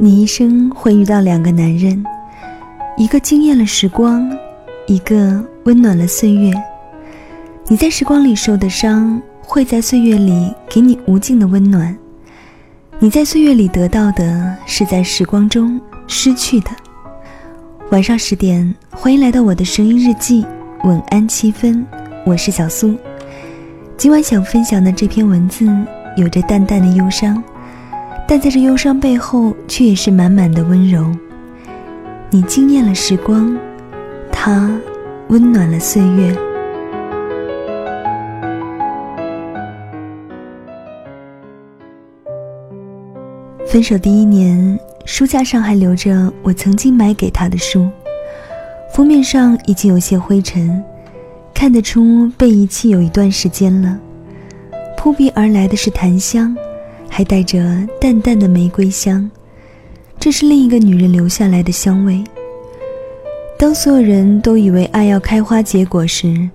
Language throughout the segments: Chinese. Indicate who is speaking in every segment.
Speaker 1: 你一生会遇到两个男人，一个惊艳了时光，一个温暖了岁月。你在时光里受的伤，会在岁月里给你无尽的温暖。你在岁月里得到的，是在时光中失去的。晚上十点，欢迎来到我的声音日记，晚安七分，我是小苏。今晚想分享的这篇文字，有着淡淡的忧伤。但在这忧伤背后，却也是满满的温柔。你惊艳了时光，它温暖了岁月。分手第一年，书架上还留着我曾经买给他的书，封面上已经有些灰尘，看得出被遗弃有一段时间了。扑鼻而来的是檀香。还带着淡淡的玫瑰香，这是另一个女人留下来的香味。当所有人都以为爱要开花结果时，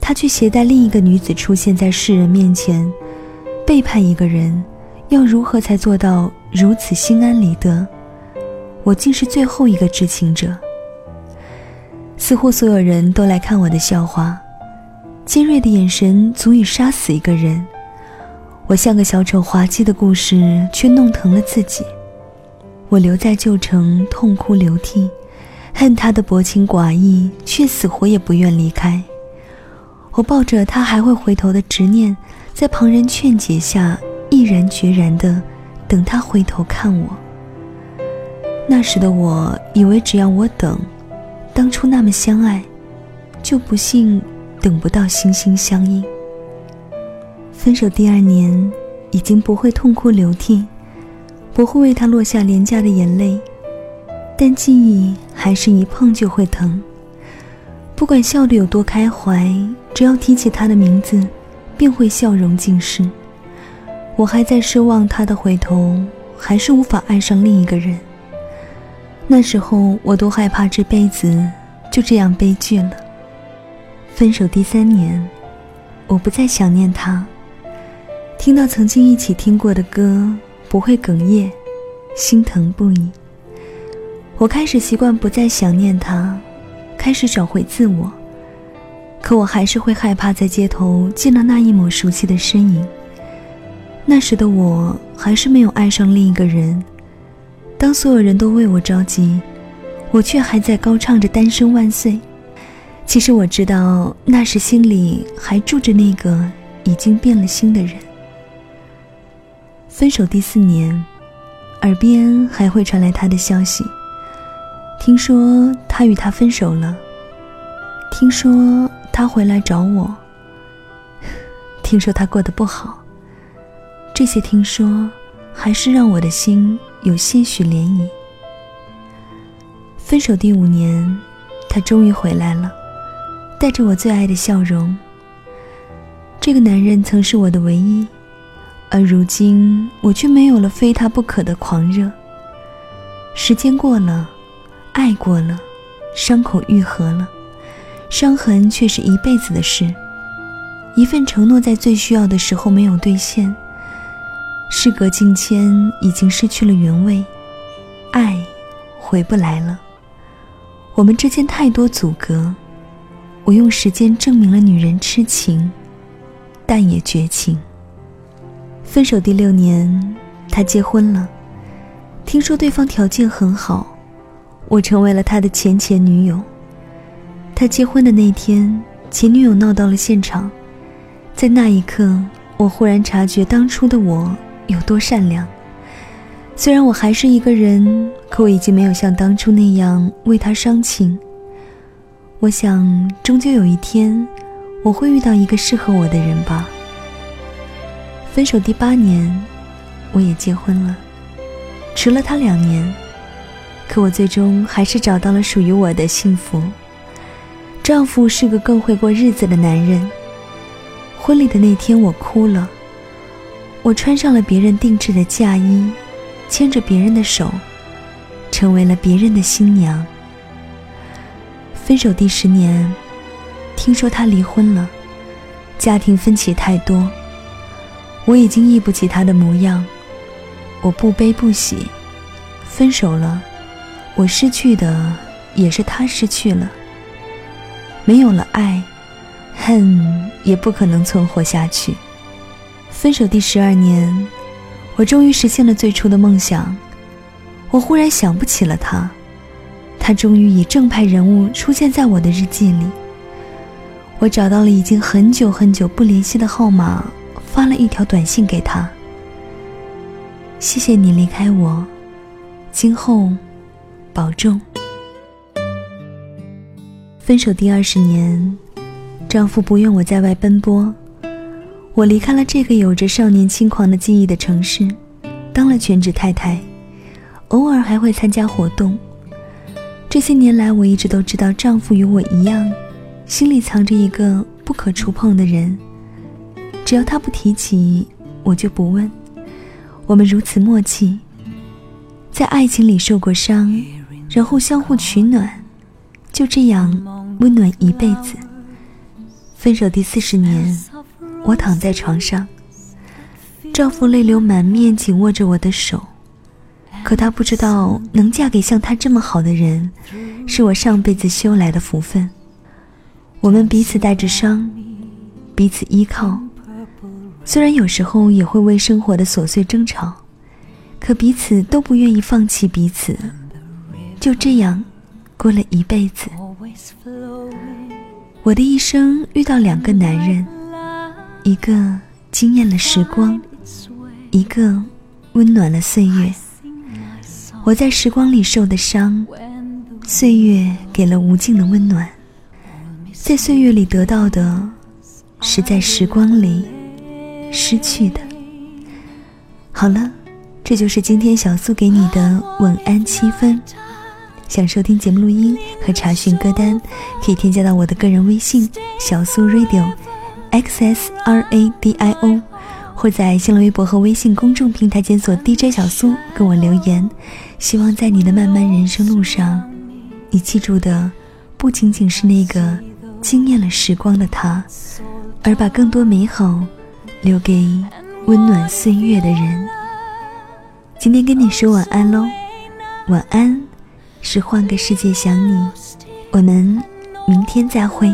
Speaker 1: 他却携带另一个女子出现在世人面前。背叛一个人，要如何才做到如此心安理得？我竟是最后一个知情者。似乎所有人都来看我的笑话，尖锐的眼神足以杀死一个人。我像个小丑，滑稽的故事却弄疼了自己。我留在旧城，痛哭流涕，恨他的薄情寡义，却死活也不愿离开。我抱着他还会回头的执念，在旁人劝解下，毅然决然的等他回头看我。那时的我以为只要我等，当初那么相爱，就不信等不到心心相印。分手第二年，已经不会痛哭流涕，不会为他落下廉价的眼泪，但记忆还是一碰就会疼。不管笑得有多开怀，只要提起他的名字，便会笑容尽失。我还在奢望他的回头，还是无法爱上另一个人。那时候，我都害怕这辈子就这样悲剧了。分手第三年，我不再想念他。听到曾经一起听过的歌，不会哽咽，心疼不已。我开始习惯不再想念他，开始找回自我。可我还是会害怕在街头见到那一抹熟悉的身影。那时的我还是没有爱上另一个人。当所有人都为我着急，我却还在高唱着“单身万岁”。其实我知道，那时心里还住着那个已经变了心的人。分手第四年，耳边还会传来他的消息。听说他与他分手了，听说他回来找我，听说他过得不好。这些听说，还是让我的心有些许涟漪。分手第五年，他终于回来了，带着我最爱的笑容。这个男人曾是我的唯一。而如今，我却没有了非他不可的狂热。时间过了，爱过了，伤口愈合了，伤痕却是一辈子的事。一份承诺在最需要的时候没有兑现，事隔境迁，已经失去了原味，爱回不来了。我们之间太多阻隔，我用时间证明了女人痴情，但也绝情。分手第六年，他结婚了。听说对方条件很好，我成为了他的前前女友。他结婚的那天，前女友闹到了现场。在那一刻，我忽然察觉当初的我有多善良。虽然我还是一个人，可我已经没有像当初那样为他伤情。我想，终究有一天，我会遇到一个适合我的人吧。分手第八年，我也结婚了，迟了他两年，可我最终还是找到了属于我的幸福。丈夫是个更会过日子的男人。婚礼的那天，我哭了，我穿上了别人定制的嫁衣，牵着别人的手，成为了别人的新娘。分手第十年，听说他离婚了，家庭分歧太多。我已经忆不起他的模样，我不悲不喜，分手了，我失去的也是他失去了。没有了爱，恨也不可能存活下去。分手第十二年，我终于实现了最初的梦想。我忽然想不起了他，他终于以正派人物出现在我的日记里。我找到了已经很久很久不联系的号码，发了一条短信给他：“谢谢你离开我，今后保重。”分手第二十年，丈夫不愿我在外奔波，我离开了这个有着少年轻狂的记忆的城市，当了全职太太。偶尔还会参加活动。这些年来，我一直都知道，丈夫与我一样，心里藏着一个不可触碰的人。只要他不提起，我就不问。我们如此默契，在爱情里受过伤，然后相互取暖，就这样温暖一辈子。分手第四十年，我躺在床上，丈夫泪流满面，紧握着我的手。可他不知道，能嫁给像他这么好的人，是我上辈子修来的福分。我们彼此带着伤，彼此依靠。虽然有时候也会为生活的琐碎争吵，可彼此都不愿意放弃彼此。就这样，过了一辈子。我的一生遇到两个男人，一个惊艳了时光，一个温暖了岁月。我在时光里受的伤，岁月给了无尽的温暖。在岁月里得到的，是在时光里失去的。好了，这就是今天小苏给你的晚安七分。想收听节目录音和查询歌单，可以添加到我的个人微信小苏 radio，x s r a d i o。或在新浪微博和微信公众平台检索 DJ 小苏，跟我留言。希望在你的漫漫人生路上，你记住的不仅仅是那个惊艳了时光的他，而把更多美好留给温暖岁月的人。今天跟你说晚安喽，晚安，是换个世界想你。我们明天再会。